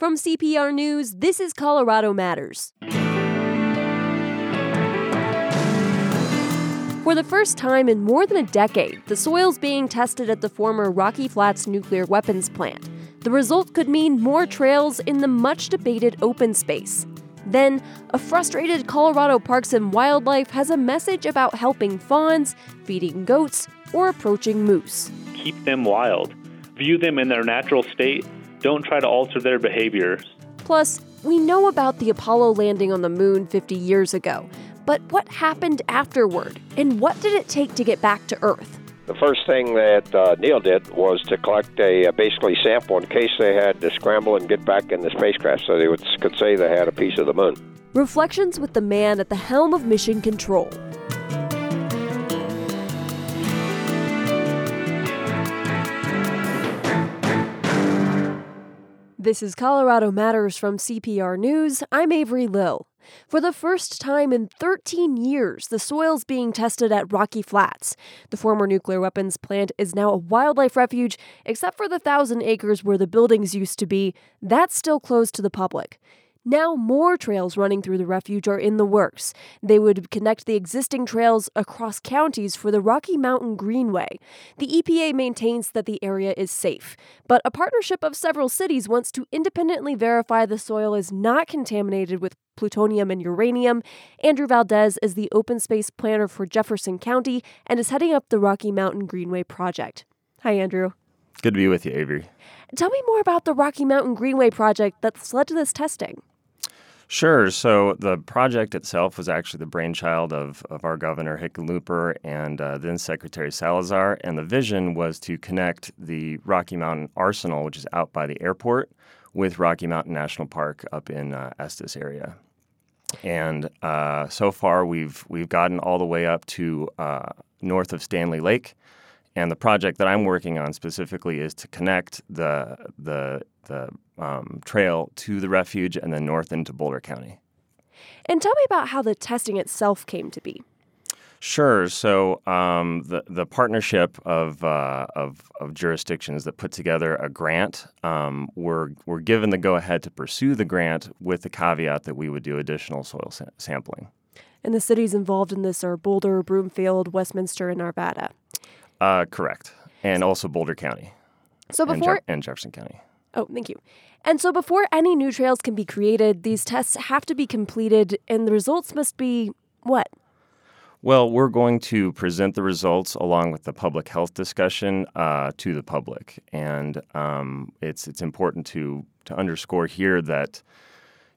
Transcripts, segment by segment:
From CPR News, this is Colorado Matters. For the first time in more than a decade, the soil's being tested at the former Rocky Flats nuclear weapons plant. The result could mean more trails in the much debated open space. Then, a frustrated Colorado Parks and Wildlife has a message about helping fawns, feeding goats, or approaching moose. Keep them wild. View them in their natural state. Don't try to alter their behavior. Plus, we know about the Apollo landing on the moon 50 years ago. But what happened afterward? And what did it take to get back to Earth? The first thing that uh, Neil did was to collect a uh, basically sample in case they had to scramble and get back in the spacecraft so they would, could say they had a piece of the moon. Reflections with the man at the helm of Mission Control. This is Colorado Matters from CPR News. I'm Avery Lill. For the first time in 13 years, the soil's being tested at Rocky Flats. The former nuclear weapons plant is now a wildlife refuge, except for the thousand acres where the buildings used to be. That's still closed to the public. Now, more trails running through the refuge are in the works. They would connect the existing trails across counties for the Rocky Mountain Greenway. The EPA maintains that the area is safe, but a partnership of several cities wants to independently verify the soil is not contaminated with plutonium and uranium. Andrew Valdez is the open space planner for Jefferson County and is heading up the Rocky Mountain Greenway project. Hi, Andrew. Good to be with you, Avery. Tell me more about the Rocky Mountain Greenway project that's led to this testing. Sure. So the project itself was actually the brainchild of, of our governor, Hickenlooper, and uh, then Secretary Salazar. And the vision was to connect the Rocky Mountain Arsenal, which is out by the airport, with Rocky Mountain National Park up in uh, Estes area. And uh, so far, we've we've gotten all the way up to uh, north of Stanley Lake, and the project that I'm working on specifically is to connect the the the um, trail to the refuge and then north into Boulder County. And tell me about how the testing itself came to be. Sure. So um, the the partnership of, uh, of, of jurisdictions that put together a grant um, were were given the go ahead to pursue the grant with the caveat that we would do additional soil sa- sampling. And the cities involved in this are Boulder, Broomfield, Westminster, and Arvada. Uh, correct, and also Boulder County. So before and, Je- and Jefferson County. Oh, thank you. And so before any new trails can be created, these tests have to be completed, and the results must be what? Well, we're going to present the results along with the public health discussion uh, to the public, and um, it's it's important to to underscore here that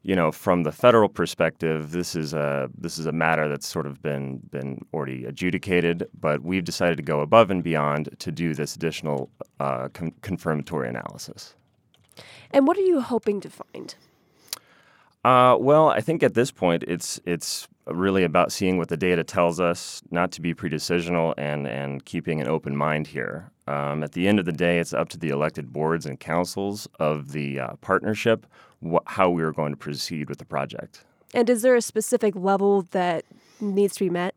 you know from the federal perspective, this is a this is a matter that's sort of been been already adjudicated, but we've decided to go above and beyond to do this additional uh, con- confirmatory analysis. And what are you hoping to find? Uh, well, I think at this point, it's it's really about seeing what the data tells us, not to be predecisional, and and keeping an open mind here. Um, at the end of the day, it's up to the elected boards and councils of the uh, partnership wh- how we are going to proceed with the project. And is there a specific level that needs to be met?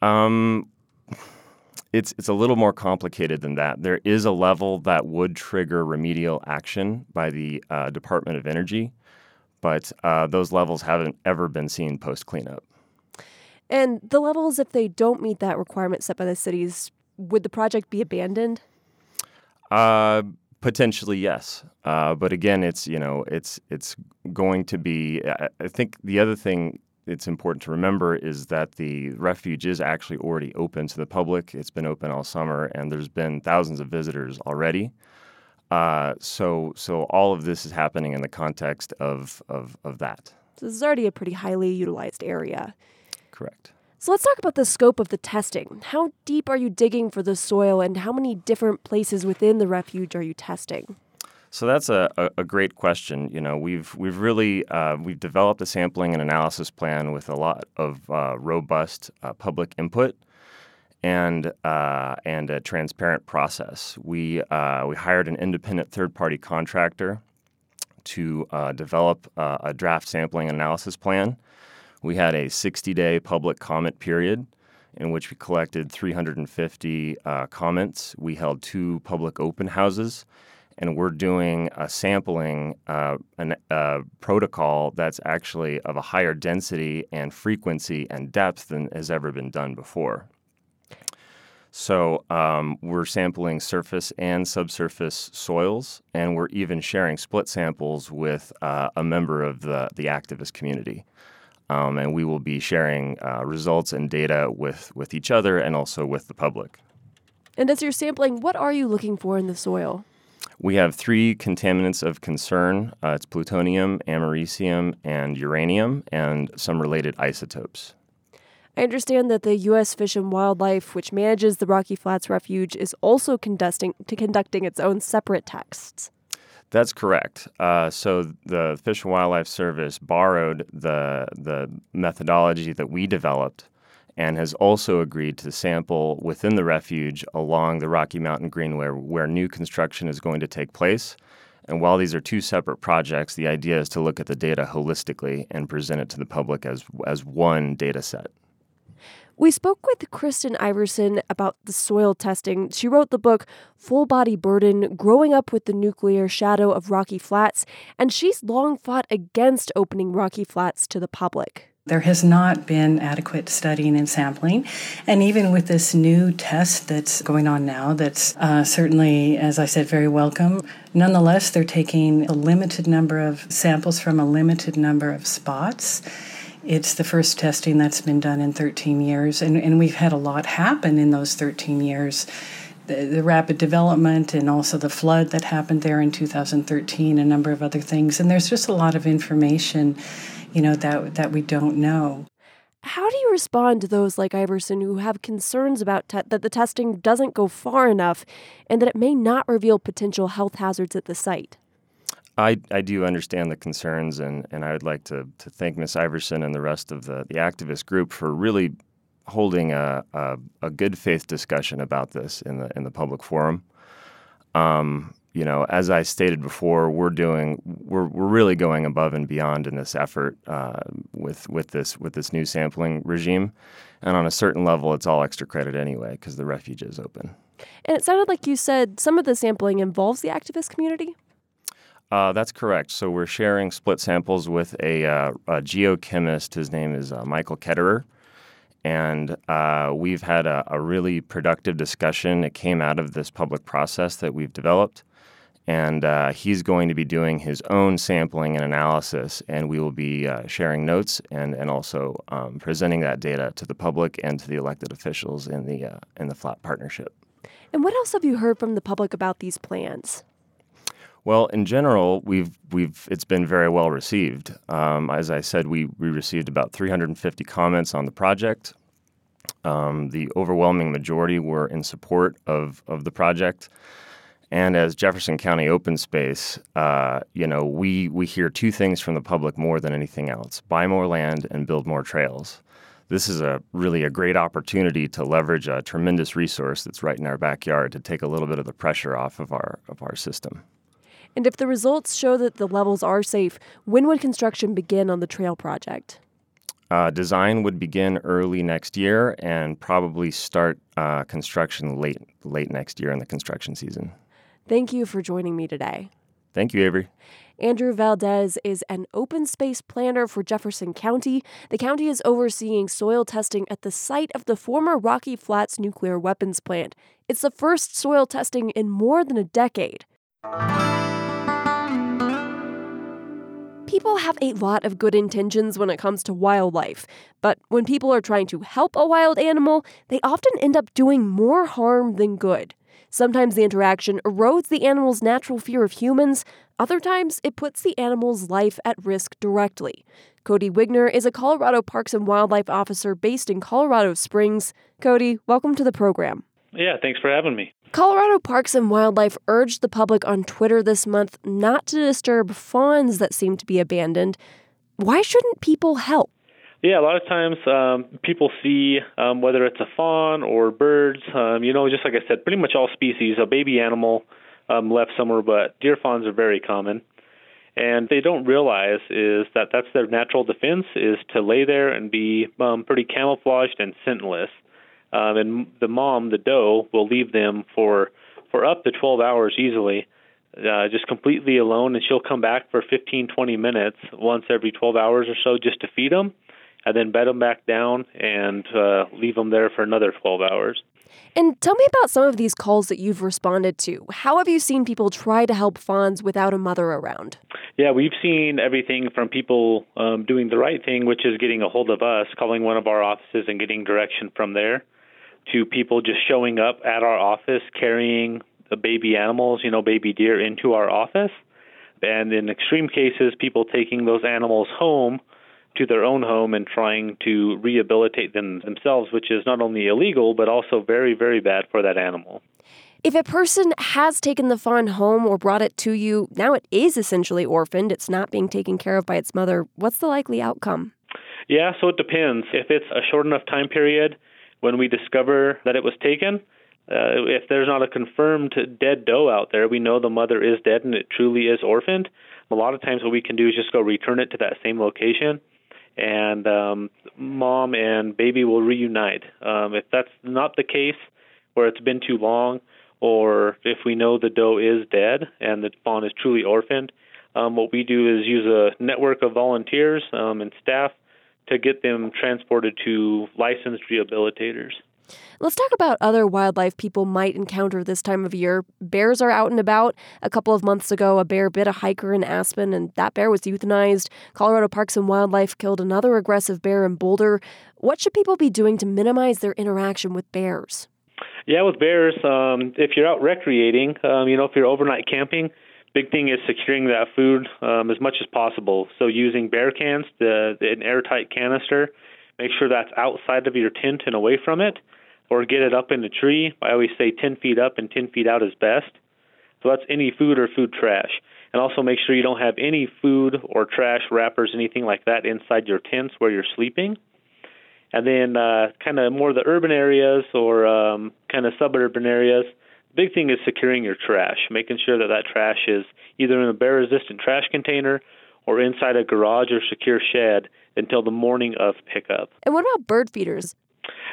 Um, it's it's a little more complicated than that. There is a level that would trigger remedial action by the uh, Department of Energy but uh, those levels haven't ever been seen post cleanup. And the levels, if they don't meet that requirement set by the cities, would the project be abandoned? Uh, potentially, yes. Uh, but again, it's you know, it's it's going to be. I, I think the other thing it's important to remember is that the refuge is actually already open to the public. It's been open all summer, and there's been thousands of visitors already. Uh, so, so all of this is happening in the context of, of, of that. So this is already a pretty highly utilized area. Correct. So let's talk about the scope of the testing. How deep are you digging for the soil, and how many different places within the refuge are you testing? So that's a, a, a great question. You know, we've we've really uh, we've developed a sampling and analysis plan with a lot of uh, robust uh, public input and uh, and a transparent process. We uh, we hired an independent third party contractor to uh, develop uh, a draft sampling analysis plan. We had a 60 day public comment period in which we collected 350 uh, comments. We held two public open houses. And we're doing a sampling uh, an, uh, protocol that's actually of a higher density and frequency and depth than has ever been done before. So um, we're sampling surface and subsurface soils, and we're even sharing split samples with uh, a member of the, the activist community. Um, and we will be sharing uh, results and data with, with each other and also with the public. And as you're sampling, what are you looking for in the soil? We have three contaminants of concern uh, it's plutonium, americium, and uranium, and some related isotopes. I understand that the U.S. Fish and Wildlife, which manages the Rocky Flats Refuge, is also conducting, to conducting its own separate tests. That's correct. Uh, so the Fish and Wildlife Service borrowed the the methodology that we developed, and has also agreed to sample within the refuge along the Rocky Mountain Greenway, where new construction is going to take place. And while these are two separate projects, the idea is to look at the data holistically and present it to the public as as one data set. We spoke with Kristen Iverson about the soil testing. She wrote the book Full Body Burden Growing Up with the Nuclear Shadow of Rocky Flats, and she's long fought against opening Rocky Flats to the public. There has not been adequate studying and sampling. And even with this new test that's going on now, that's uh, certainly, as I said, very welcome. Nonetheless, they're taking a limited number of samples from a limited number of spots. It's the first testing that's been done in 13 years, and, and we've had a lot happen in those 13 years. The, the, rapid development and also the flood that happened there in 2013, a number of other things. And there's just a lot of information, you know, that, that we don't know. How do you respond to those like Iverson who have concerns about te- that the testing doesn't go far enough and that it may not reveal potential health hazards at the site? I, I do understand the concerns, and, and I would like to, to thank Ms. Iverson and the rest of the, the activist group for really holding a, a, a good faith discussion about this in the in the public forum. Um, you know, as I stated before, we're doing we're we're really going above and beyond in this effort uh, with with this with this new sampling regime, and on a certain level, it's all extra credit anyway because the refuge is open. And it sounded like you said some of the sampling involves the activist community. Uh, that's correct. So we're sharing split samples with a, uh, a geochemist. His name is uh, Michael Ketterer. And uh, we've had a, a, really productive discussion. It came out of this public process that we've developed. And uh, he's going to be doing his own sampling and analysis, and we will be uh, sharing notes and, and also um, presenting that data to the public and to the elected officials in the, in the FLAT partnership. And what else have you heard from the public about these plans? Well, in general, we've we've it's been very well received. Um, as I said, we we received about 350 comments on the project. Um, the overwhelming majority were in support of of the project. And as Jefferson County Open Space, uh, you know, we we hear two things from the public more than anything else: buy more land and build more trails. This is a really a great opportunity to leverage a tremendous resource that's right in our backyard to take a little bit of the pressure off of our of our system. And if the results show that the levels are safe, when would construction begin on the trail project? Uh, design would begin early next year and probably start uh, construction late late next year in the construction season. Thank you for joining me today. Thank you, Avery. Andrew Valdez is an open space planner for Jefferson County. The county is overseeing soil testing at the site of the former Rocky Flats nuclear weapons plant. It's the first soil testing in more than a decade. People have a lot of good intentions when it comes to wildlife, but when people are trying to help a wild animal, they often end up doing more harm than good. Sometimes the interaction erodes the animal's natural fear of humans, other times it puts the animal's life at risk directly. Cody Wigner is a Colorado Parks and Wildlife officer based in Colorado Springs. Cody, welcome to the program. Yeah, thanks for having me. Colorado Parks and Wildlife urged the public on Twitter this month not to disturb fawns that seem to be abandoned. Why shouldn't people help? Yeah, a lot of times um, people see um, whether it's a fawn or birds, um, you know, just like I said, pretty much all species, a baby animal um, left somewhere, but deer fawns are very common. And they don't realize is that that's their natural defense is to lay there and be um, pretty camouflaged and scentless um, and the mom, the doe, will leave them for for up to 12 hours easily. uh, just completely alone, and she'll come back for 15, 20 minutes once every 12 hours or so just to feed them, and then bed them back down and uh, leave them there for another 12 hours. And tell me about some of these calls that you've responded to. How have you seen people try to help fawns without a mother around? Yeah, we've seen everything from people um, doing the right thing, which is getting a hold of us, calling one of our offices and getting direction from there, to people just showing up at our office carrying the baby animals, you know, baby deer, into our office. And in extreme cases, people taking those animals home to their own home and trying to rehabilitate them themselves, which is not only illegal, but also very, very bad for that animal. If a person has taken the fawn home or brought it to you, now it is essentially orphaned, it's not being taken care of by its mother, what's the likely outcome? Yeah, so it depends. If it's a short enough time period when we discover that it was taken, uh, if there's not a confirmed dead doe out there, we know the mother is dead and it truly is orphaned. A lot of times, what we can do is just go return it to that same location, and um, mom and baby will reunite. Um, if that's not the case, where it's been too long, or if we know the doe is dead and the fawn is truly orphaned, um, what we do is use a network of volunteers um, and staff to get them transported to licensed rehabilitators. Let's talk about other wildlife people might encounter this time of year. Bears are out and about. A couple of months ago, a bear bit a hiker in Aspen, and that bear was euthanized. Colorado Parks and Wildlife killed another aggressive bear in Boulder. What should people be doing to minimize their interaction with bears? Yeah, with bears, um, if you're out recreating, um, you know, if you're overnight camping, big thing is securing that food um, as much as possible. So using bear cans, the, the, an airtight canister, make sure that's outside of your tent and away from it, or get it up in the tree. I always say 10 feet up and 10 feet out is best. So that's any food or food trash. And also make sure you don't have any food or trash wrappers, anything like that, inside your tents where you're sleeping. And then uh, kind of more the urban areas or um, kind of suburban areas, big thing is securing your trash, making sure that that trash is either in a bear resistant trash container or inside a garage or secure shed until the morning of pickup. And what about bird feeders?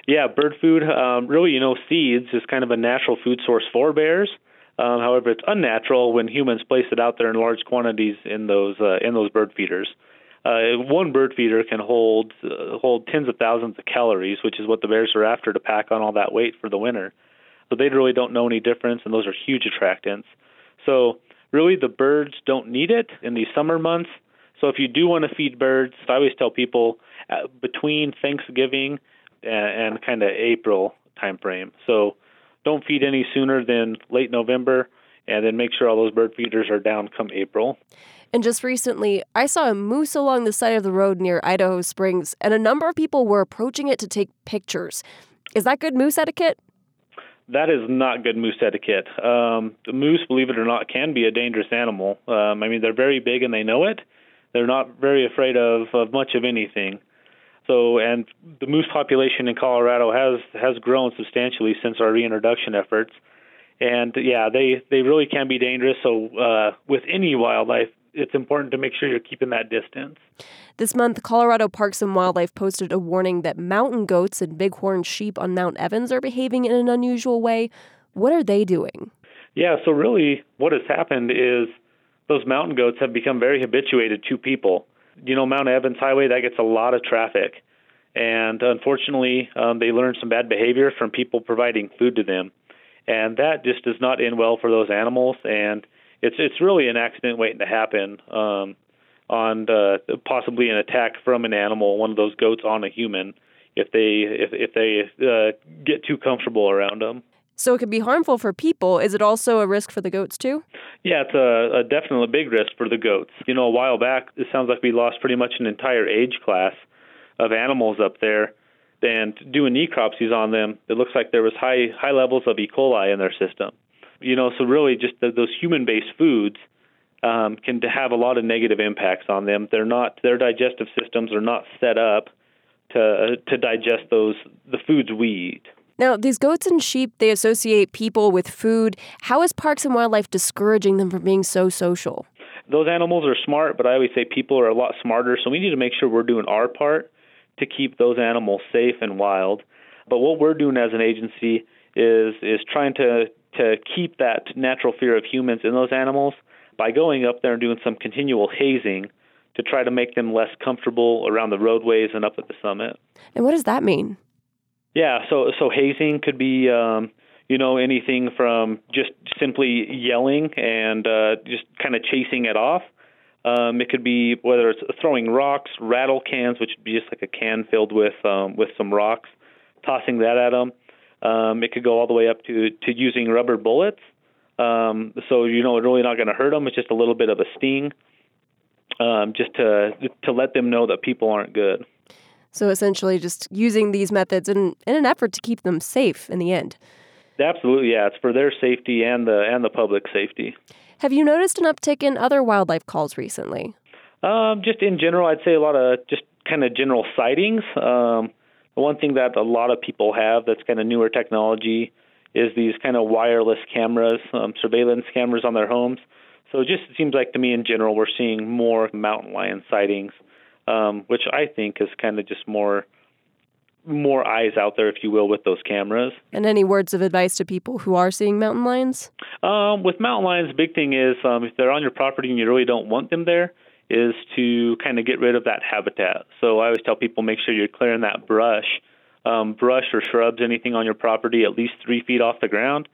Yeah, bird food, um, really, you know, seeds is kind of a natural food source for bears. Um, however, it's unnatural when humans place it out there in large quantities in those uh, in those bird feeders. Uh, one bird feeder can hold uh, hold tens of thousands of calories, which is what the bears are after to pack on all that weight for the winter. So they really don't know any difference, and those are huge attractants. So really, the birds don't need it in these summer months. So if you do want to feed birds, I always tell people uh, between Thanksgiving and, and kind of April timeframe. So don't feed any sooner than late November, and then make sure all those bird feeders are down come April. And just recently, I saw a moose along the side of the road near Idaho Springs, and a number of people were approaching it to take pictures. Is that good moose etiquette? That is not good moose etiquette. Um, the moose, believe it or not, can be a dangerous animal. Um, I mean, they're very big and they know it. They're not very afraid of, of much of anything. So, and the moose population in Colorado has has grown substantially since our reintroduction efforts. And yeah, they they really can be dangerous. So, uh, with any wildlife, it's important to make sure you're keeping that distance. This month, Colorado Parks and Wildlife posted a warning that mountain goats and bighorn sheep on Mount Evans are behaving in an unusual way. What are they doing? Yeah, so really what has happened is those mountain goats have become very habituated to people. You know, Mount Evans Highway, that gets a lot of traffic. And unfortunately, um, they learn some bad behavior from people providing food to them. And that just does not end well for those animals. And it's it's really an accident waiting to happen um, on the, possibly an attack from an animal, one of those goats on a human, if they if if they uh, get too comfortable around them. So it can be harmful for people. Is it also a risk for the goats too? Yeah, it's a, a definitely a big risk for the goats. You know, a while back, it sounds like we lost pretty much an entire age class of animals up there. And doing necropsies on them, it looks like there was high high levels of E. coli in their system. You know, so really just the, those human-based foods um, can have a lot of negative impacts on them. They're not their digestive systems are not set up to to digest those the foods we eat. Now, these goats and sheep, they associate people with food. How is Parks and Wildlife discouraging them from being so social? Those animals are smart, but I always say people are a lot smarter, so we need to make sure we're doing our part to keep those animals safe and wild. But what we're doing as an agency is is trying to to keep that natural fear of humans in those animals by going up there and doing some continual hazing to try to make them less comfortable around the roadways and up at the summit. And what does that mean? Yeah, so so hazing could be um, you know anything from just simply yelling and uh, just kind of chasing it off. Um, it could be whether it's throwing rocks, rattle cans, which would be just like a can filled with um, with some rocks, tossing that at them. Um, it could go all the way up to to using rubber bullets. Um, so you know, it's really not going to hurt them. It's just a little bit of a sting, um, just to to let them know that people aren't good. So essentially, just using these methods in, in an effort to keep them safe in the end. Absolutely, yeah. It's for their safety and the and the public safety. Have you noticed an uptick in other wildlife calls recently? Um, just in general, I'd say a lot of just kind of general sightings. Um, one thing that a lot of people have that's kind of newer technology is these kind of wireless cameras, um, surveillance cameras on their homes. So it just seems like to me in general we're seeing more mountain lion sightings, um, which I think is kind of just more more eyes out there, if you will, with those cameras. And any words of advice to people who are seeing mountain lions? Um, with mountain lions, the big thing is um, if they're on your property and you really don't want them there, is to kind of get rid of that habitat. So I always tell people make sure you're clearing that brush, um, brush or shrubs, anything on your property at least three feet off the ground.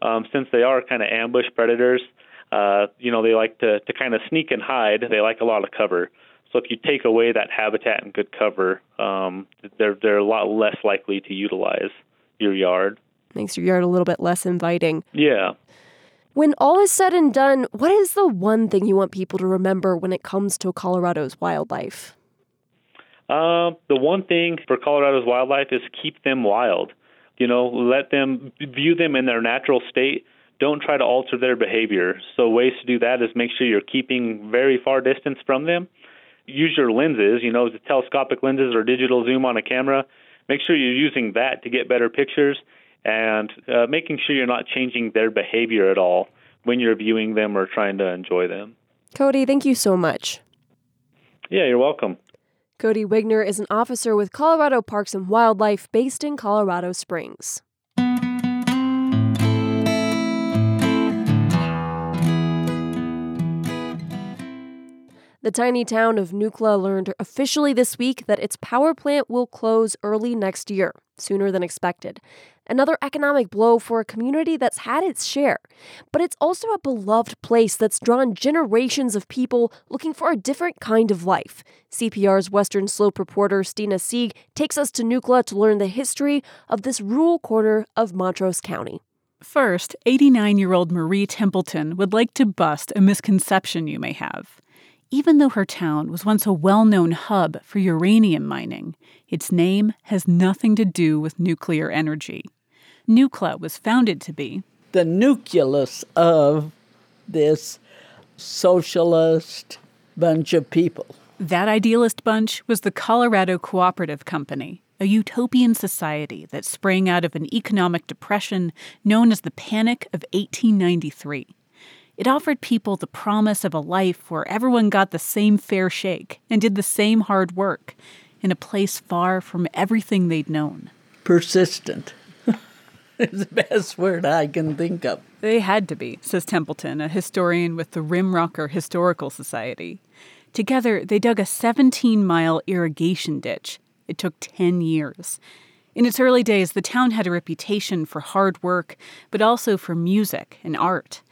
Um, since they are kind of ambush predators, uh, you know they like to to kind of sneak and hide. They like a lot of cover. So if you take away that habitat and good cover, um, they're they're a lot less likely to utilize your yard. Makes your yard a little bit less inviting. Yeah. When all is said and done, what is the one thing you want people to remember when it comes to Colorado's wildlife? Uh, the one thing for Colorado's wildlife is keep them wild. You know, let them view them in their natural state. Don't try to alter their behavior. So ways to do that is make sure you're keeping very far distance from them use your lenses, you know, the telescopic lenses or digital zoom on a camera. Make sure you're using that to get better pictures and uh, making sure you're not changing their behavior at all when you're viewing them or trying to enjoy them. Cody, thank you so much. Yeah, you're welcome. Cody Wigner is an officer with Colorado Parks and Wildlife based in Colorado Springs. The tiny town of Nucla learned officially this week that its power plant will close early next year, sooner than expected. Another economic blow for a community that's had its share. But it's also a beloved place that's drawn generations of people looking for a different kind of life. CPR's Western Slope reporter Stina Sieg takes us to Nucla to learn the history of this rural corner of Montrose County. First, 89 year old Marie Templeton would like to bust a misconception you may have. Even though her town was once a well known hub for uranium mining, its name has nothing to do with nuclear energy. Nucla was founded to be the nucleus of this socialist bunch of people. That idealist bunch was the Colorado Cooperative Company, a utopian society that sprang out of an economic depression known as the Panic of 1893. It offered people the promise of a life where everyone got the same fair shake and did the same hard work in a place far from everything they'd known. Persistent is the best word I can think of. They had to be, says Templeton, a historian with the Rimrocker Historical Society. Together, they dug a 17 mile irrigation ditch. It took 10 years. In its early days, the town had a reputation for hard work, but also for music and art.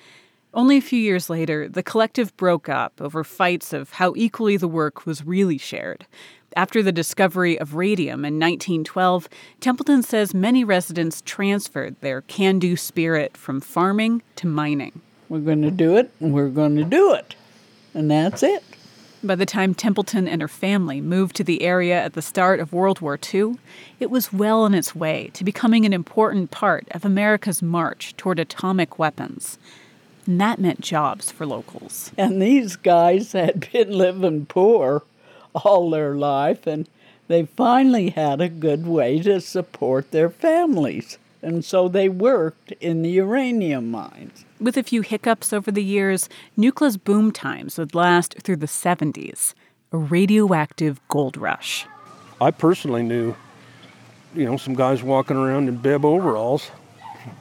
Only a few years later, the collective broke up over fights of how equally the work was really shared. After the discovery of radium in 1912, Templeton says many residents transferred their can do spirit from farming to mining. We're going to do it, and we're going to do it. And that's it. By the time Templeton and her family moved to the area at the start of World War II, it was well on its way to becoming an important part of America's march toward atomic weapons and that meant jobs for locals. And these guys had been living poor all their life, and they finally had a good way to support their families. And so they worked in the uranium mines. With a few hiccups over the years, Nucla's boom times would last through the 70s, a radioactive gold rush. I personally knew, you know, some guys walking around in bib overalls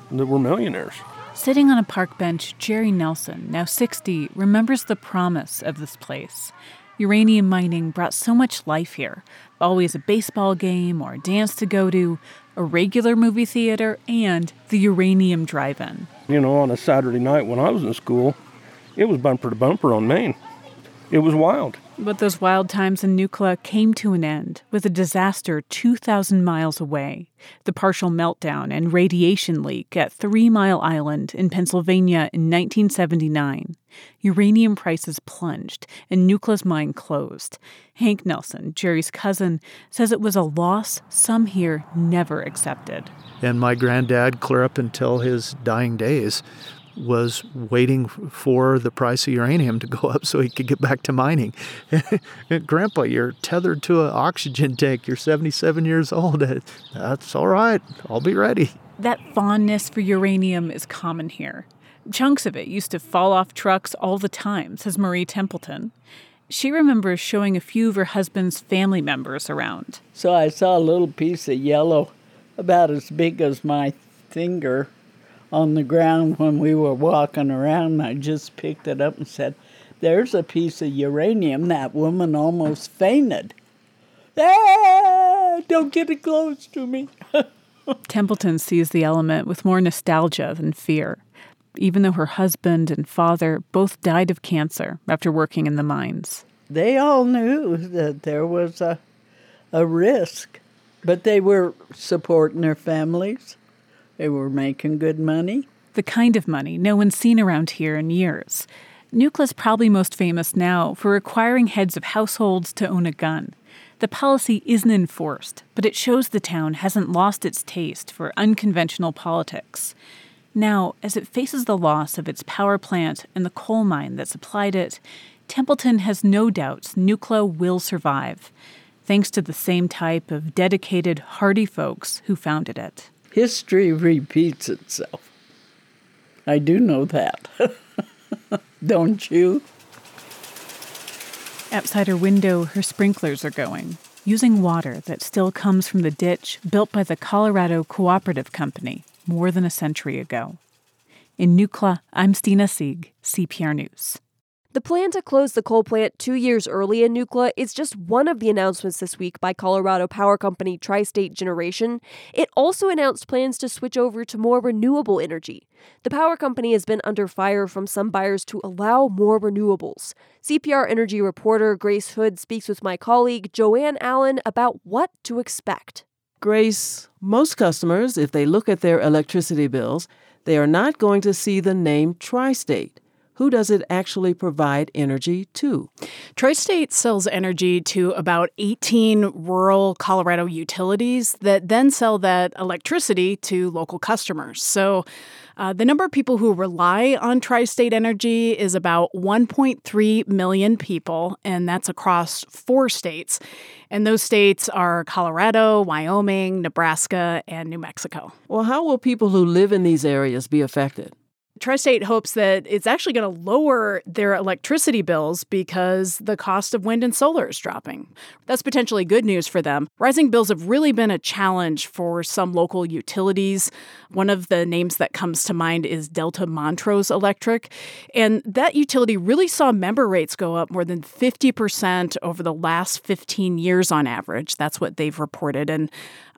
that were millionaires. Sitting on a park bench, Jerry Nelson, now 60, remembers the promise of this place. Uranium mining brought so much life here. Always a baseball game or a dance to go to, a regular movie theater, and the uranium drive in. You know, on a Saturday night when I was in school, it was bumper to bumper on Main. It was wild. But those wild times in Nucla came to an end with a disaster 2,000 miles away the partial meltdown and radiation leak at Three Mile Island in Pennsylvania in 1979. Uranium prices plunged and Nucla's mine closed. Hank Nelson, Jerry's cousin, says it was a loss some here never accepted. And my granddad, clear up until his dying days, was waiting for the price of uranium to go up so he could get back to mining. Grandpa, you're tethered to an oxygen tank. You're 77 years old. That's all right. I'll be ready. That fondness for uranium is common here. Chunks of it used to fall off trucks all the time, says Marie Templeton. She remembers showing a few of her husband's family members around. So I saw a little piece of yellow about as big as my finger on the ground when we were walking around. I just picked it up and said, There's a piece of uranium. That woman almost fainted. Ah, don't get it close to me. Templeton sees the element with more nostalgia than fear, even though her husband and father both died of cancer after working in the mines. They all knew that there was a, a risk, but they were supporting their families. They were making good money. The kind of money no one's seen around here in years. Nucla's probably most famous now for requiring heads of households to own a gun. The policy isn't enforced, but it shows the town hasn't lost its taste for unconventional politics. Now, as it faces the loss of its power plant and the coal mine that supplied it, Templeton has no doubts Nucla will survive, thanks to the same type of dedicated, hardy folks who founded it history repeats itself. I do know that. Don't you? Outside her window, her sprinklers are going, using water that still comes from the ditch built by the Colorado Cooperative Company more than a century ago. In Nucla, I'm Stina Sieg, CPR News. The plan to close the coal plant two years early in Nucla is just one of the announcements this week by Colorado power company Tri State Generation. It also announced plans to switch over to more renewable energy. The power company has been under fire from some buyers to allow more renewables. CPR Energy reporter Grace Hood speaks with my colleague Joanne Allen about what to expect. Grace, most customers, if they look at their electricity bills, they are not going to see the name Tri State who does it actually provide energy to? Tri State sells energy to about 18 rural Colorado utilities that then sell that electricity to local customers. So uh, the number of people who rely on Tri State Energy is about 1.3 million people, and that's across four states. And those states are Colorado, Wyoming, Nebraska, and New Mexico. Well, how will people who live in these areas be affected? Tri-State hopes that it's actually going to lower their electricity bills because the cost of wind and solar is dropping. That's potentially good news for them. Rising bills have really been a challenge for some local utilities. One of the names that comes to mind is Delta Montrose Electric, and that utility really saw member rates go up more than 50% over the last 15 years on average. That's what they've reported and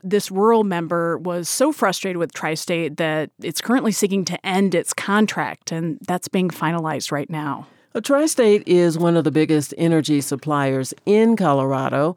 this rural member was so frustrated with Tri State that it's currently seeking to end its contract, and that's being finalized right now. Tri State is one of the biggest energy suppliers in Colorado.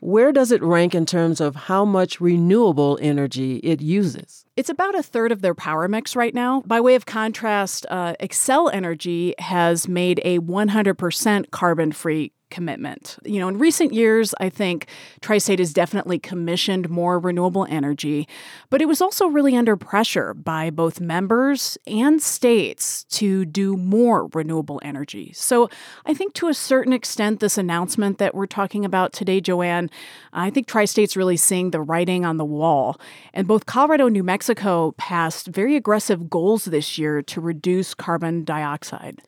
Where does it rank in terms of how much renewable energy it uses? It's about a third of their power mix right now. By way of contrast, uh, Xcel Energy has made a 100% carbon free commitment. You know, in recent years, I think Tri State has definitely commissioned more renewable energy, but it was also really under pressure by both members and states to do more renewable energy. So I think to a certain extent, this announcement that we're talking about today, Joanne, I think Tri State's really seeing the writing on the wall. And both Colorado and New Mexico passed very aggressive goals this year to reduce carbon dioxide.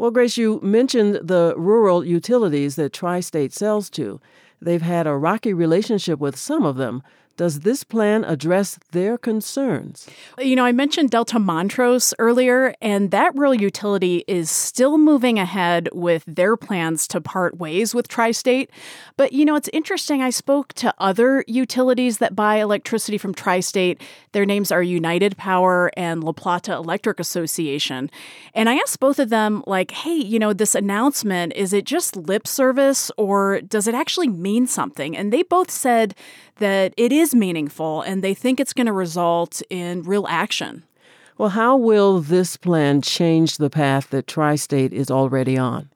Well, Grace, you mentioned the rural utilities that Tri State sells to. They've had a rocky relationship with some of them. Does this plan address their concerns? You know, I mentioned Delta Montrose earlier, and that rural utility is still moving ahead with their plans to part ways with Tri State. But, you know, it's interesting. I spoke to other utilities that buy electricity from Tri State. Their names are United Power and La Plata Electric Association. And I asked both of them, like, hey, you know, this announcement, is it just lip service or does it actually mean something? And they both said that it is meaningful and they think it's going to result in real action. Well, how will this plan change the path that Tri State is already on?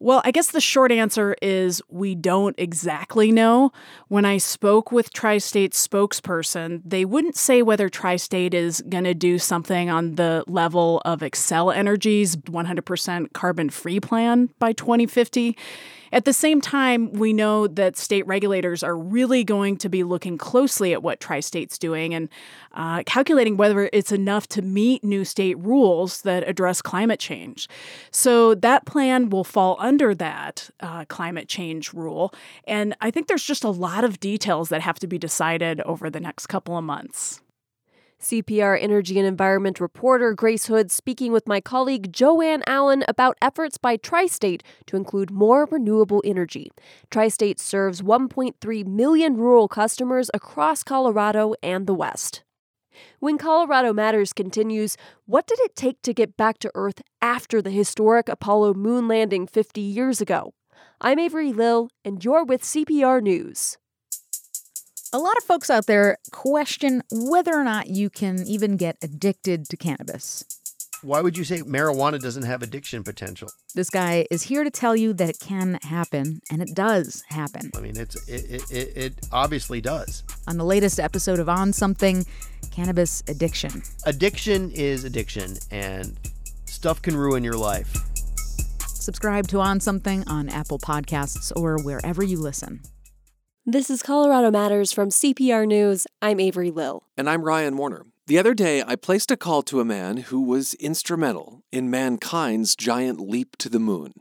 Well, I guess the short answer is we don't exactly know. When I spoke with Tri State's spokesperson, they wouldn't say whether Tri State is going to do something on the level of Xcel Energy's 100% carbon free plan by 2050. At the same time, we know that state regulators are really going to be looking closely at what Tri State's doing and uh, calculating whether it's enough to meet new state rules that address climate change. So that plan will fall under that uh, climate change rule. And I think there's just a lot of details that have to be decided over the next couple of months. CPR energy and environment reporter Grace Hood speaking with my colleague Joanne Allen about efforts by Tri State to include more renewable energy. Tri State serves 1.3 million rural customers across Colorado and the West. When Colorado Matters continues, what did it take to get back to Earth after the historic Apollo moon landing 50 years ago? I'm Avery Lill, and you're with CPR News. A lot of folks out there question whether or not you can even get addicted to cannabis. Why would you say marijuana doesn't have addiction potential? This guy is here to tell you that it can happen, and it does happen. I mean, it's it, it, it obviously does. On the latest episode of On Something, cannabis addiction. Addiction is addiction, and stuff can ruin your life. Subscribe to On Something on Apple Podcasts or wherever you listen. This is Colorado Matters from CPR News. I'm Avery Lill. And I'm Ryan Warner. The other day, I placed a call to a man who was instrumental in mankind's giant leap to the moon.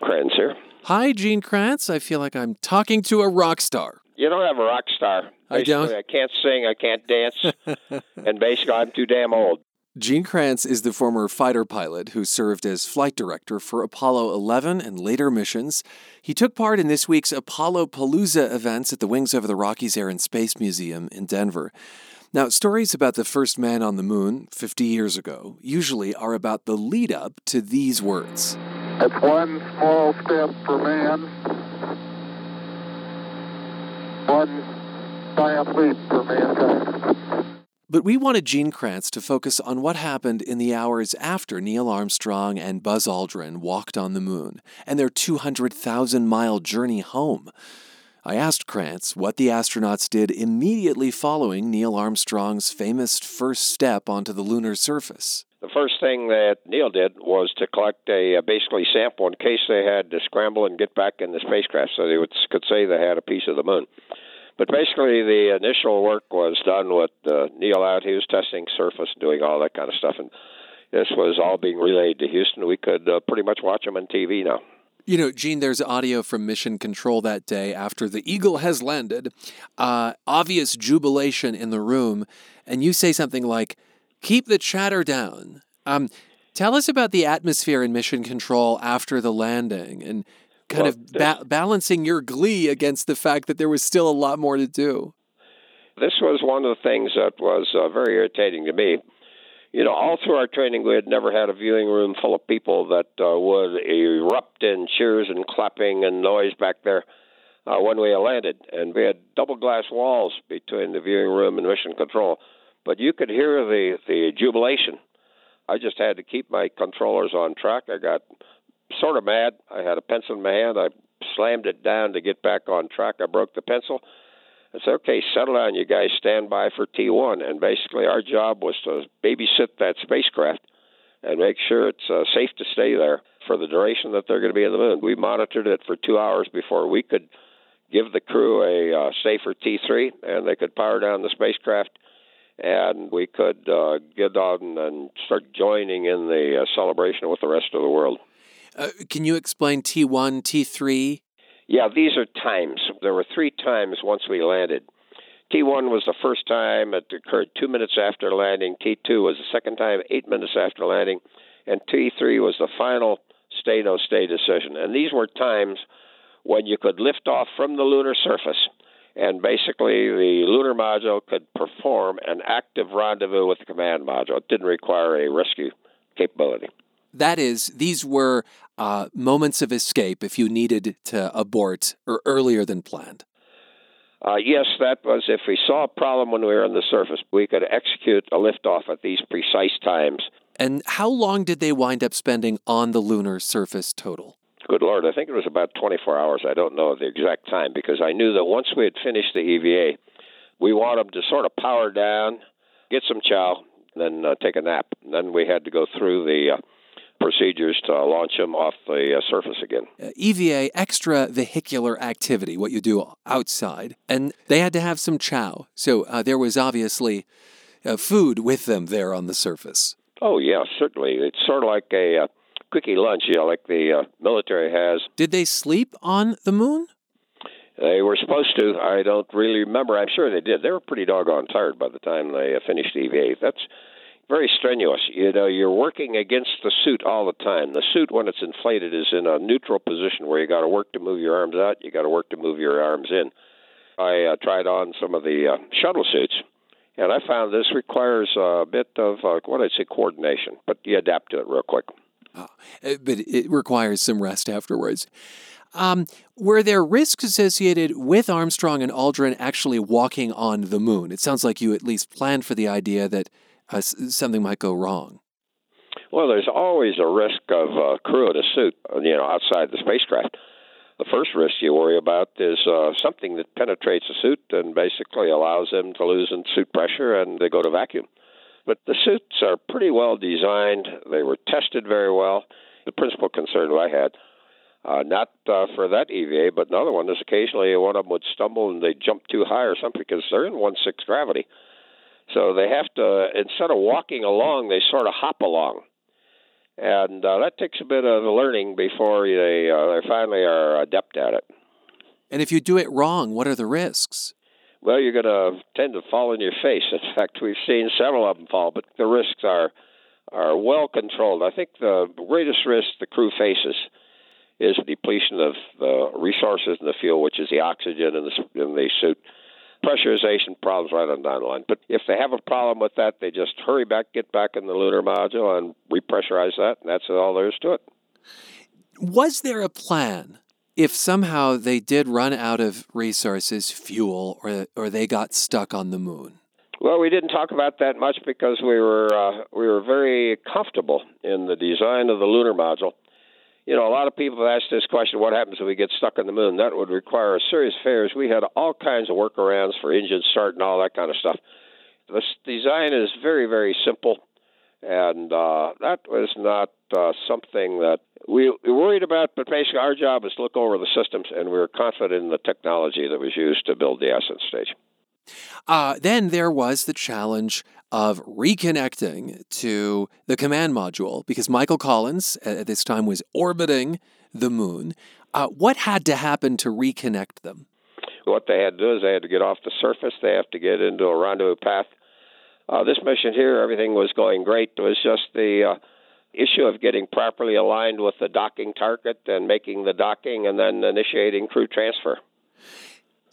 Kranz here. Hi, Gene Kranz. I feel like I'm talking to a rock star. You don't have a rock star. I don't? I can't sing, I can't dance, and basically, I'm too damn old. Gene Kranz is the former fighter pilot who served as flight director for Apollo 11 and later missions. He took part in this week's Apollo Palooza events at the Wings Over the Rockies Air and Space Museum in Denver. Now, stories about the first man on the moon 50 years ago usually are about the lead up to these words. It's one small step for man, one giant leap for mankind. But we wanted Gene Kranz to focus on what happened in the hours after Neil Armstrong and Buzz Aldrin walked on the moon and their 200,000 mile journey home. I asked Kranz what the astronauts did immediately following Neil Armstrong's famous first step onto the lunar surface. The first thing that Neil did was to collect a, uh basically sample in case they had to scramble and get back in the spacecraft, so they would, could say they had a piece of the moon. But basically, the initial work was done with uh, Neil out. He was testing surface, doing all that kind of stuff, and this was all being relayed to Houston. We could uh, pretty much watch them on TV now. You know, Gene, there's audio from Mission Control that day after the Eagle has landed. Uh, obvious jubilation in the room. And you say something like, keep the chatter down. Um, tell us about the atmosphere in Mission Control after the landing and kind Well, of ba- balancing your glee against the fact that there was still a lot more to do. This was one of the things that was uh, very irritating to me. You know, all through our training, we had never had a viewing room full of people that uh, would erupt in cheers and clapping and noise back there uh, when we landed. And we had double glass walls between the viewing room and mission control. But you could hear the, the jubilation. I just had to keep my controllers on track. I got sort of mad. I had a pencil in my hand. I slammed it down to get back on track. I broke the pencil. I said, okay, settle down, you guys. Stand by for T1. And basically, our job was to babysit that spacecraft and make sure it's uh, safe to stay there for the duration that they're going to be in the moon. We monitored it for two hours before we could give the crew a uh, safer T3, and they could power down the spacecraft, and we could uh, get on and start joining in the uh, celebration with the rest of the world. Uh, can you explain T1, T3? Yeah, these are times. there were three times once we landed. T1 was the first time, it occurred two minutes after landing. T2 was the second time, eight minutes after landing. And T3 was the final stay no stay decision. And these were times when you could lift off from the lunar surface and basically the lunar module could perform an active rendezvous with the command module. It didn't require a rescue capability. That is, these were uh, moments of escape if you needed to abort or earlier than planned. Uh, yes, that was if we saw a problem when we were on the surface, we could execute a liftoff at these precise times. And how long did they wind up spending on the lunar surface total? Good Lord, I think it was about 24 hours. I don't know the exact time because I knew that once we had finished the EVA, we wanted them to sort of power down, get some chow, then uh, take a nap. And then we had to go through the uh, procedures to launch them off the uh, surface again. Uh, EVA, extra vehicular activity, what you do outside. And they had to have some chow. So uh, there was obviously uh, food with them there on the surface. Oh, yeah, certainly. It's sort of like a uh, quickie lunch, you know, like the uh, military has. Did they sleep on the moon? They were supposed to. I don't really remember. I'm sure they did. They were pretty doggone tired by the time they finished EVA. That's very strenuous. You know, you're working against the suit all the time. The suit, when it's inflated, is in a neutral position where you got to work to move your arms out, you got to work to move your arms in. I uh, tried on some of the uh, shuttle suits, and I found this requires a bit of uh, what I'd say coordination, but you adapt to it real quick. Oh, but it requires some rest afterwards. Um, were there risks associated with Armstrong and Aldrin actually walking on the moon? It sounds like you at least planned for the idea that uh, something might go wrong? Well, there's always a risk of uh, crew in a suit, uh, you know, outside the spacecraft. The first risk you worry about is uh, something that penetrates the suit and basically allows them to lose in suit pressure and they go to vacuum. But the suits are pretty well designed. They were tested very well. The principal concern I had, uh, not uh, for that EVA, but another one is occasionally one of them would stumble and they jump too high or something because they're in one sixth gravity. So they have to, instead of walking along, they sort of hop along. And uh, that takes a bit of learning before they, uh, they finally are adept at it. And if you do it wrong, what are the risks? Well, you're going to tend to fall in your face. In fact, we've seen several of them fall, but the risks are are well controlled. I think the greatest risk the crew faces is depletion of the resources in the fuel, which is the oxygen in the in the suit pressurization problems right on down the line. But if they have a problem with that, they just hurry back, get back in the lunar module, and repressurize that, and that's all there is to it. Was there a plan if somehow they did run out of resources, fuel, or or they got stuck on the moon? Well, we didn't talk about that much because we were uh, we were very comfortable in the design of the lunar module you know, a lot of people have asked this question what happens if we get stuck on the moon? That would require a serious failures. We had all kinds of workarounds for engine start and all that kind of stuff. The design is very, very simple, and uh, that was not uh, something that we worried about, but basically our job is to look over the systems, and we were confident in the technology that was used to build the ascent stage. Uh, then there was the challenge of reconnecting to the command module because Michael Collins at this time was orbiting the moon. Uh, what had to happen to reconnect them? What they had to do is they had to get off the surface. They have to get into a rendezvous path. Uh, this mission here, everything was going great. It was just the uh, issue of getting properly aligned with the docking target and making the docking and then initiating crew transfer.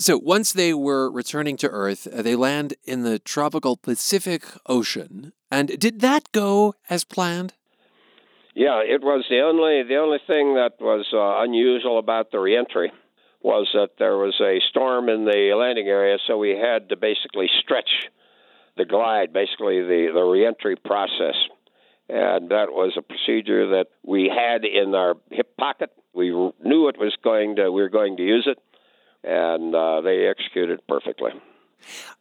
So once they were returning to Earth, uh, they land in the tropical Pacific Ocean. And did that go as planned? Yeah, it was the only the only thing that was uh, unusual about the reentry was that there was a storm in the landing area, so we had to basically stretch the glide, basically the the reentry process, and that was a procedure that we had in our hip pocket. We knew it was going to we were going to use it, and uh, they executed perfectly.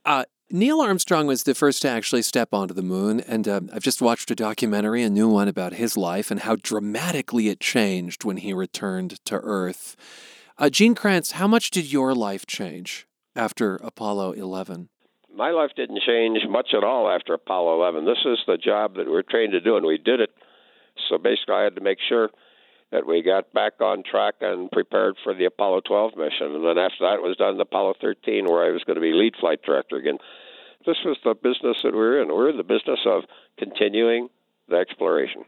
Uh, Neil Armstrong was the first to actually step onto the moon, and uh, I've just watched a documentary, a new one about his life and how dramatically it changed when he returned to Earth. Uh, Gene Kranz, how much did your life change after Apollo 11? My life didn't change much at all after Apollo 11. This is the job that we we're trained to do, and we did it. So basically, I had to make sure that we got back on track and prepared for the Apollo 12 mission. And then after that was done the Apollo 13, where I was going to be lead flight director again. This was the business that we're in. We're in the business of continuing the exploration.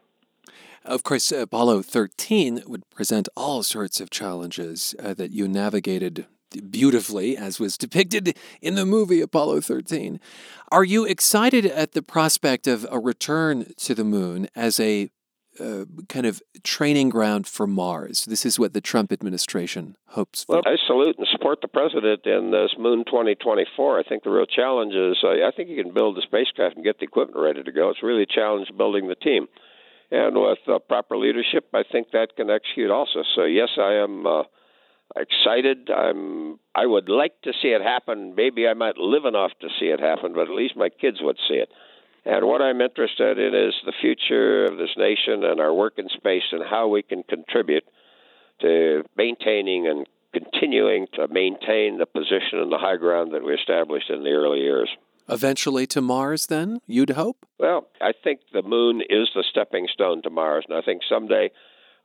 Of course, Apollo 13 would present all sorts of challenges uh, that you navigated beautifully, as was depicted in the movie Apollo 13. Are you excited at the prospect of a return to the moon as a uh, kind of training ground for Mars? This is what the Trump administration hopes for. Well, I salute and support the president in this Moon 2024. I think the real challenge is uh, I think you can build the spacecraft and get the equipment ready to go. It's really a challenge building the team. And with uh, proper leadership, I think that can execute also. So, yes, I am. Uh, excited. I'm. I would like to see it happen. Maybe I might live enough to see it happen, but at least my kids would see it. And what I'm interested in is the future of this nation and our work in space and how we can contribute to maintaining and continuing to maintain the position and the high ground that we established in the early years. Eventually to Mars, then, you'd hope? Well, I think the moon is the stepping stone to Mars, and I think someday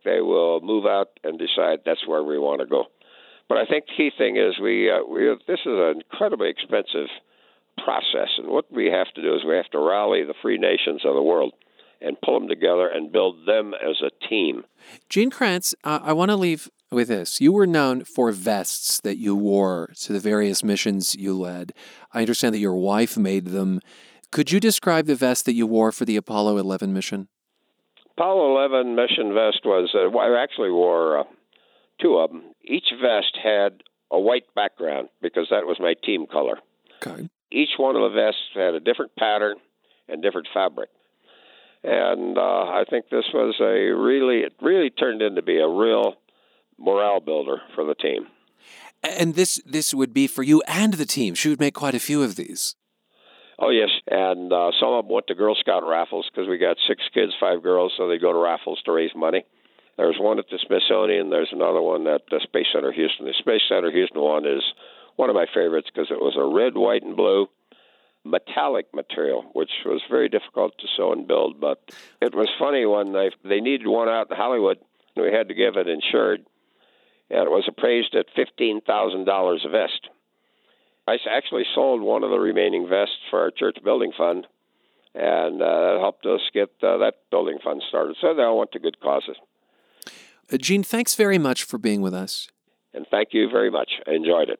they will move out and decide that's where we want to go. But I think the key thing is we, uh, we this is an incredibly expensive process, and what we have to do is we have to rally the free nations of the world and pull them together and build them as a team. Gene Kranz, uh, I want to leave with this. You were known for vests that you wore to the various missions you led. I understand that your wife made them. Could you describe the vest that you wore for the Apollo 11 mission? Apollo 11 mission vest was, uh, I actually wore uh, two of them. Each vest had a white background because that was my team color. Okay. Each one of the vests had a different pattern and different fabric. And uh, I think this was a really, it really turned into be a real morale builder for the team. And this this would be for you and the team. She would make quite a few of these. Oh yes, and uh, some of them went to Girl Scout raffles because we got six kids, five girls, so they go to raffles to raise money. There's one at the Smithsonian. There's another one at the Space Center Houston. The Space Center Houston one is one of my favorites because it was a red, white, and blue metallic material, which was very difficult to sew and build. But it was funny when they they needed one out in Hollywood, and we had to give it insured, and it was appraised at fifteen thousand dollars a vest. I actually sold one of the remaining vests for our church building fund, and uh, helped us get uh, that building fund started. So they all went to good causes. Uh, Gene, thanks very much for being with us. And thank you very much. I enjoyed it.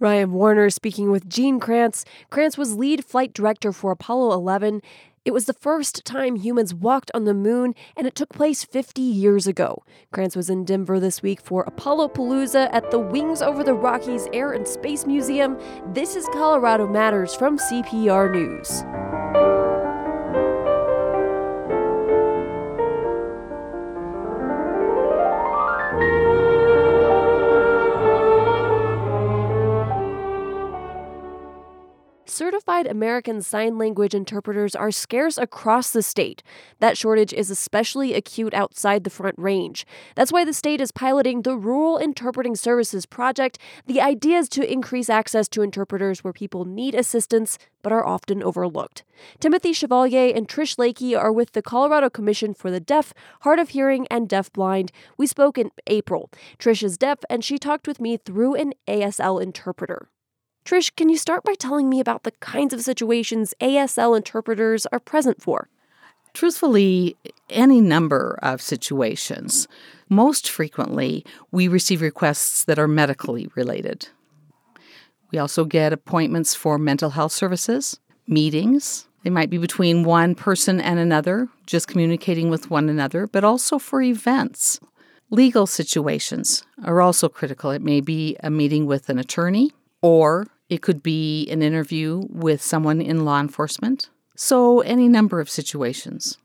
Ryan Warner speaking with Gene Kranz. Kranz was lead flight director for Apollo 11. It was the first time humans walked on the moon, and it took place 50 years ago. Kranz was in Denver this week for Apollo Palooza at the Wings Over the Rockies Air and Space Museum. This is Colorado Matters from CPR News. Certified American Sign Language interpreters are scarce across the state. That shortage is especially acute outside the Front Range. That's why the state is piloting the Rural Interpreting Services Project. The idea is to increase access to interpreters where people need assistance but are often overlooked. Timothy Chevalier and Trish Lakey are with the Colorado Commission for the Deaf, Hard of Hearing, and Deafblind. We spoke in April. Trish is deaf, and she talked with me through an ASL interpreter. Trish, can you start by telling me about the kinds of situations ASL interpreters are present for? Truthfully, any number of situations. Most frequently, we receive requests that are medically related. We also get appointments for mental health services, meetings. They might be between one person and another, just communicating with one another, but also for events. Legal situations are also critical. It may be a meeting with an attorney, or it could be an interview with someone in law enforcement. So, any number of situations.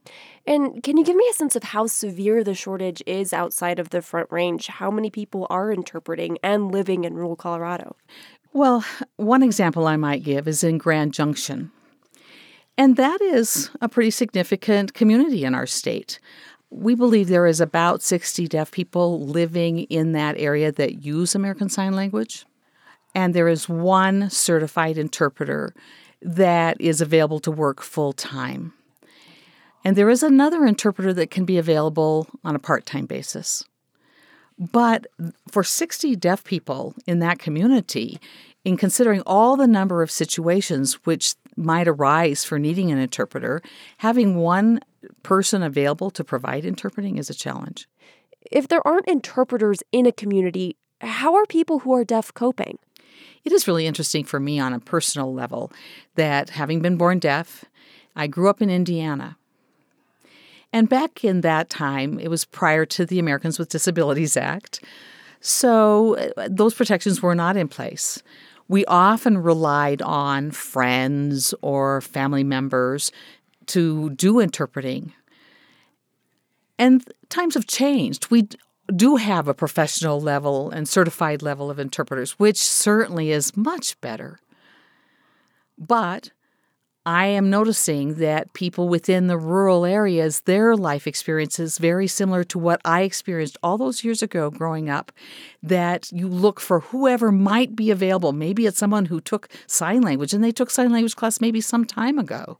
And can you give me a sense of how severe the shortage is outside of the Front Range? How many people are interpreting and living in rural Colorado? Well, one example I might give is in Grand Junction. And that is a pretty significant community in our state. We believe there is about 60 deaf people living in that area that use American Sign Language and there is one certified interpreter that is available to work full time. And there is another interpreter that can be available on a part time basis. But for 60 deaf people in that community, in considering all the number of situations which might arise for needing an interpreter, having one person available to provide interpreting is a challenge. If there aren't interpreters in a community, how are people who are deaf coping? It is really interesting for me on a personal level that having been born deaf, I grew up in Indiana. And back in that time, it was prior to the Americans with Disabilities Act. So uh, those protections were not in place. We often relied on friends or family members to do interpreting. And times have changed. We do have a professional level and certified level of interpreters, which certainly is much better. But I am noticing that people within the rural areas, their life experience is very similar to what I experienced all those years ago growing up. That you look for whoever might be available. Maybe it's someone who took sign language and they took sign language class maybe some time ago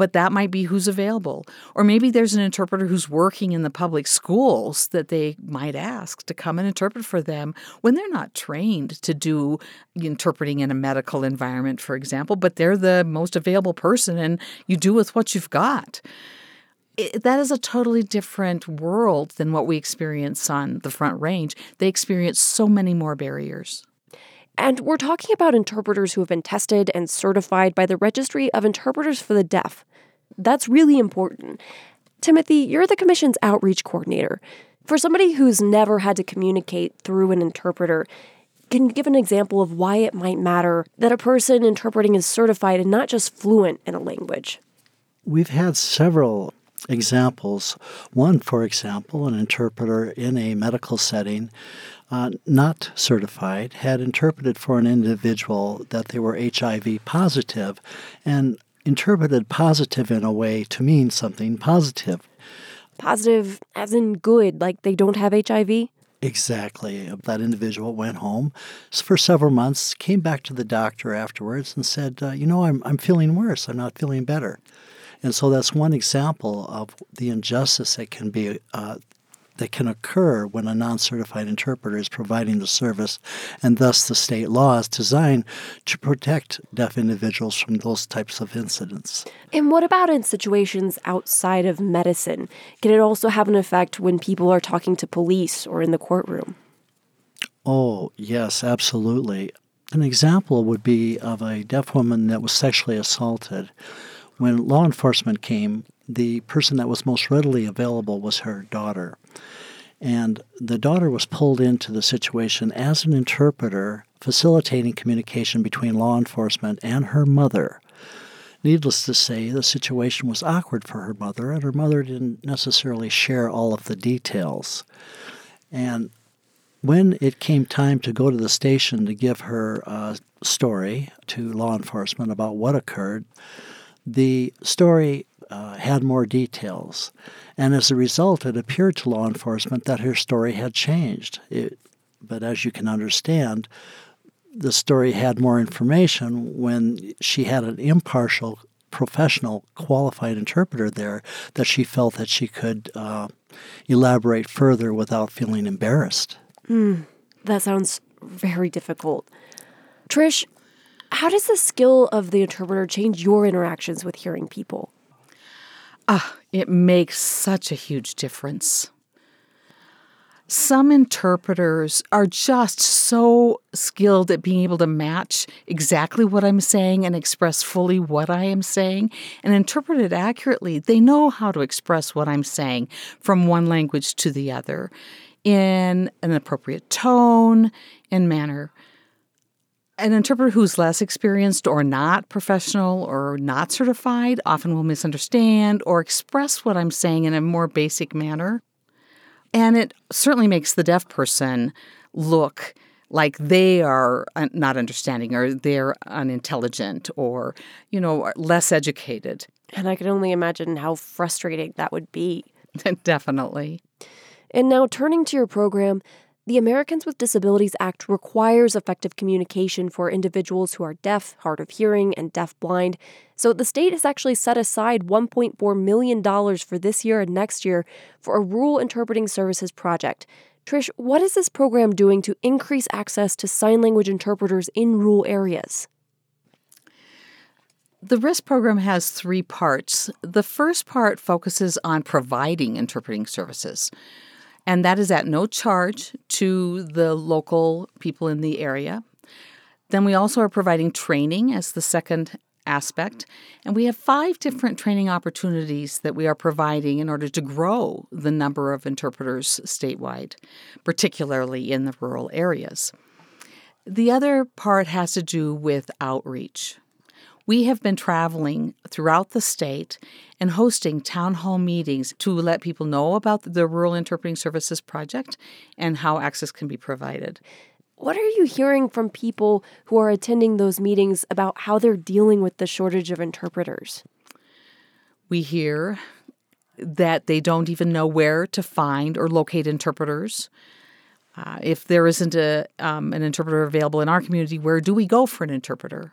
but that might be who's available. Or maybe there's an interpreter who's working in the public schools that they might ask to come and interpret for them when they're not trained to do interpreting in a medical environment, for example, but they're the most available person and you do with what you've got. It, that is a totally different world than what we experience on the Front Range. They experience so many more barriers. And we're talking about interpreters who have been tested and certified by the Registry of Interpreters for the Deaf. That's really important. Timothy, you're the Commission's outreach coordinator. For somebody who's never had to communicate through an interpreter, can you give an example of why it might matter that a person interpreting is certified and not just fluent in a language? We've had several examples. One, for example, an interpreter in a medical setting, uh, not certified, had interpreted for an individual that they were HIV positive and interpreted positive in a way to mean something positive. Positive as in good, like they don't have HIV? Exactly. That individual went home for several months, came back to the doctor afterwards, and said, uh, You know, I'm, I'm feeling worse. I'm not feeling better. And so that's one example of the injustice that can be uh, that can occur when a non certified interpreter is providing the service, and thus the state law is designed to protect deaf individuals from those types of incidents. And what about in situations outside of medicine? Can it also have an effect when people are talking to police or in the courtroom? Oh, yes, absolutely. An example would be of a deaf woman that was sexually assaulted. When law enforcement came, the person that was most readily available was her daughter. And the daughter was pulled into the situation as an interpreter, facilitating communication between law enforcement and her mother. Needless to say, the situation was awkward for her mother, and her mother didn't necessarily share all of the details. And when it came time to go to the station to give her uh, story to law enforcement about what occurred, the story uh, had more details. And as a result, it appeared to law enforcement that her story had changed. It, but as you can understand, the story had more information when she had an impartial, professional, qualified interpreter there that she felt that she could uh, elaborate further without feeling embarrassed. Mm, that sounds very difficult. Trish, how does the skill of the interpreter change your interactions with hearing people? Ah, it makes such a huge difference. Some interpreters are just so skilled at being able to match exactly what I'm saying and express fully what I am saying and interpret it accurately. They know how to express what I'm saying from one language to the other in an appropriate tone and manner an interpreter who's less experienced or not professional or not certified often will misunderstand or express what I'm saying in a more basic manner. And it certainly makes the deaf person look like they are not understanding or they're unintelligent or, you know, less educated. And I can only imagine how frustrating that would be. Definitely. And now turning to your program, The Americans with Disabilities Act requires effective communication for individuals who are deaf, hard of hearing, and deaf-blind. So the state has actually set aside $1.4 million for this year and next year for a rural interpreting services project. Trish, what is this program doing to increase access to sign language interpreters in rural areas? The RISC program has three parts. The first part focuses on providing interpreting services, and that is at no charge to the local people in the area. Then we also are providing training as the second aspect, and we have five different training opportunities that we are providing in order to grow the number of interpreters statewide, particularly in the rural areas. The other part has to do with outreach. We have been traveling throughout the state and hosting town hall meetings to let people know about the Rural Interpreting Services Project and how access can be provided. What are you hearing from people who are attending those meetings about how they're dealing with the shortage of interpreters? We hear that they don't even know where to find or locate interpreters. Uh, if there isn't a, um, an interpreter available in our community, where do we go for an interpreter?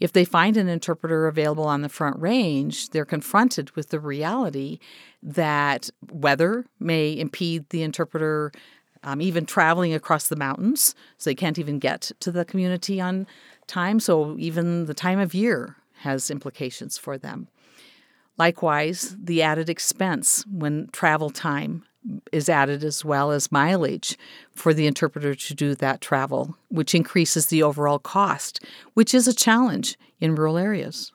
If they find an interpreter available on the Front Range, they're confronted with the reality that weather may impede the interpreter um, even traveling across the mountains, so they can't even get to the community on time. So, even the time of year has implications for them. Likewise, the added expense when travel time is added as well as mileage for the interpreter to do that travel, which increases the overall cost, which is a challenge in rural areas.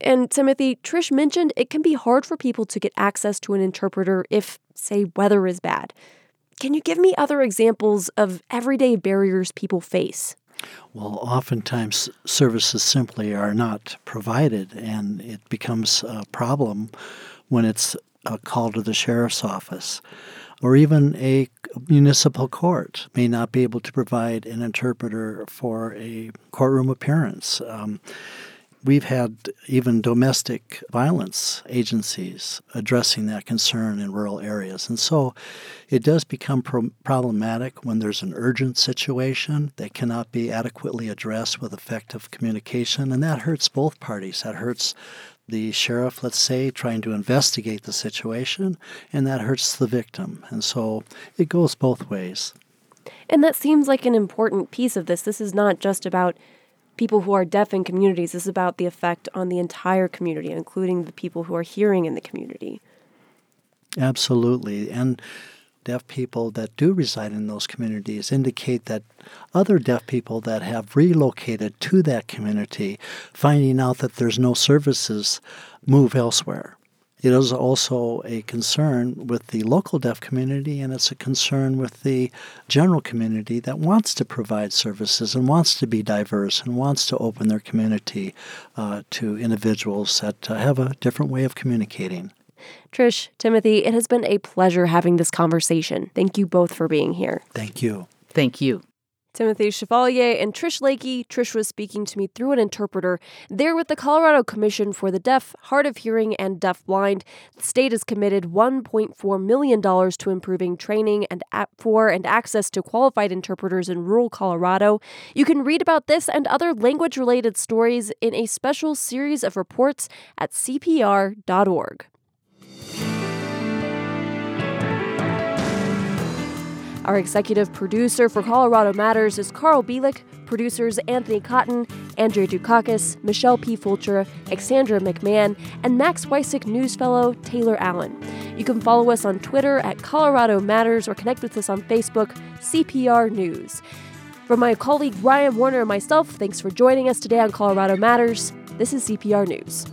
And Timothy, Trish mentioned it can be hard for people to get access to an interpreter if, say, weather is bad. Can you give me other examples of everyday barriers people face? Well, oftentimes services simply are not provided, and it becomes a problem when it's a call to the sheriff's office. Or even a municipal court may not be able to provide an interpreter for a courtroom appearance. Um, we've had even domestic violence agencies addressing that concern in rural areas. And so it does become pro- problematic when there's an urgent situation that cannot be adequately addressed with effective communication. And that hurts both parties. That hurts the sheriff, let's say, trying to investigate the situation, and that hurts the victim. And so it goes both ways. And that seems like an important piece of this. This is not just about people who are deaf in communities, this is about the effect on the entire community, including the people who are hearing in the community. Absolutely. And deaf people that do reside in those communities indicate that other deaf people that have relocated to that community, finding out that there's no services, move elsewhere. It is also a concern with the local deaf community, and it's a concern with the general community that wants to provide services and wants to be diverse and wants to open their community uh, to individuals that uh, have a different way of communicating. Trish, Timothy, it has been a pleasure having this conversation. Thank you both for being here. Thank you. Thank you. Timothy Chevalier and Trish Lakey. Trish was speaking to me through an interpreter. They're with the Colorado Commission for the Deaf, Hard of Hearing, and Deaf-Blind. The state has committed $1.4 million to improving training and for and access to qualified interpreters in rural Colorado. You can read about this and other language-related stories in a special series of reports at cpr.org. Our executive producer for Colorado Matters is Carl Bielek, producers Anthony Cotton, Andrea Dukakis, Michelle P. Fulcher, Alexandra McMahon, and Max Weisick News Fellow Taylor Allen. You can follow us on Twitter at Colorado Matters or connect with us on Facebook, CPR News. From my colleague Ryan Warner and myself, thanks for joining us today on Colorado Matters. This is CPR News.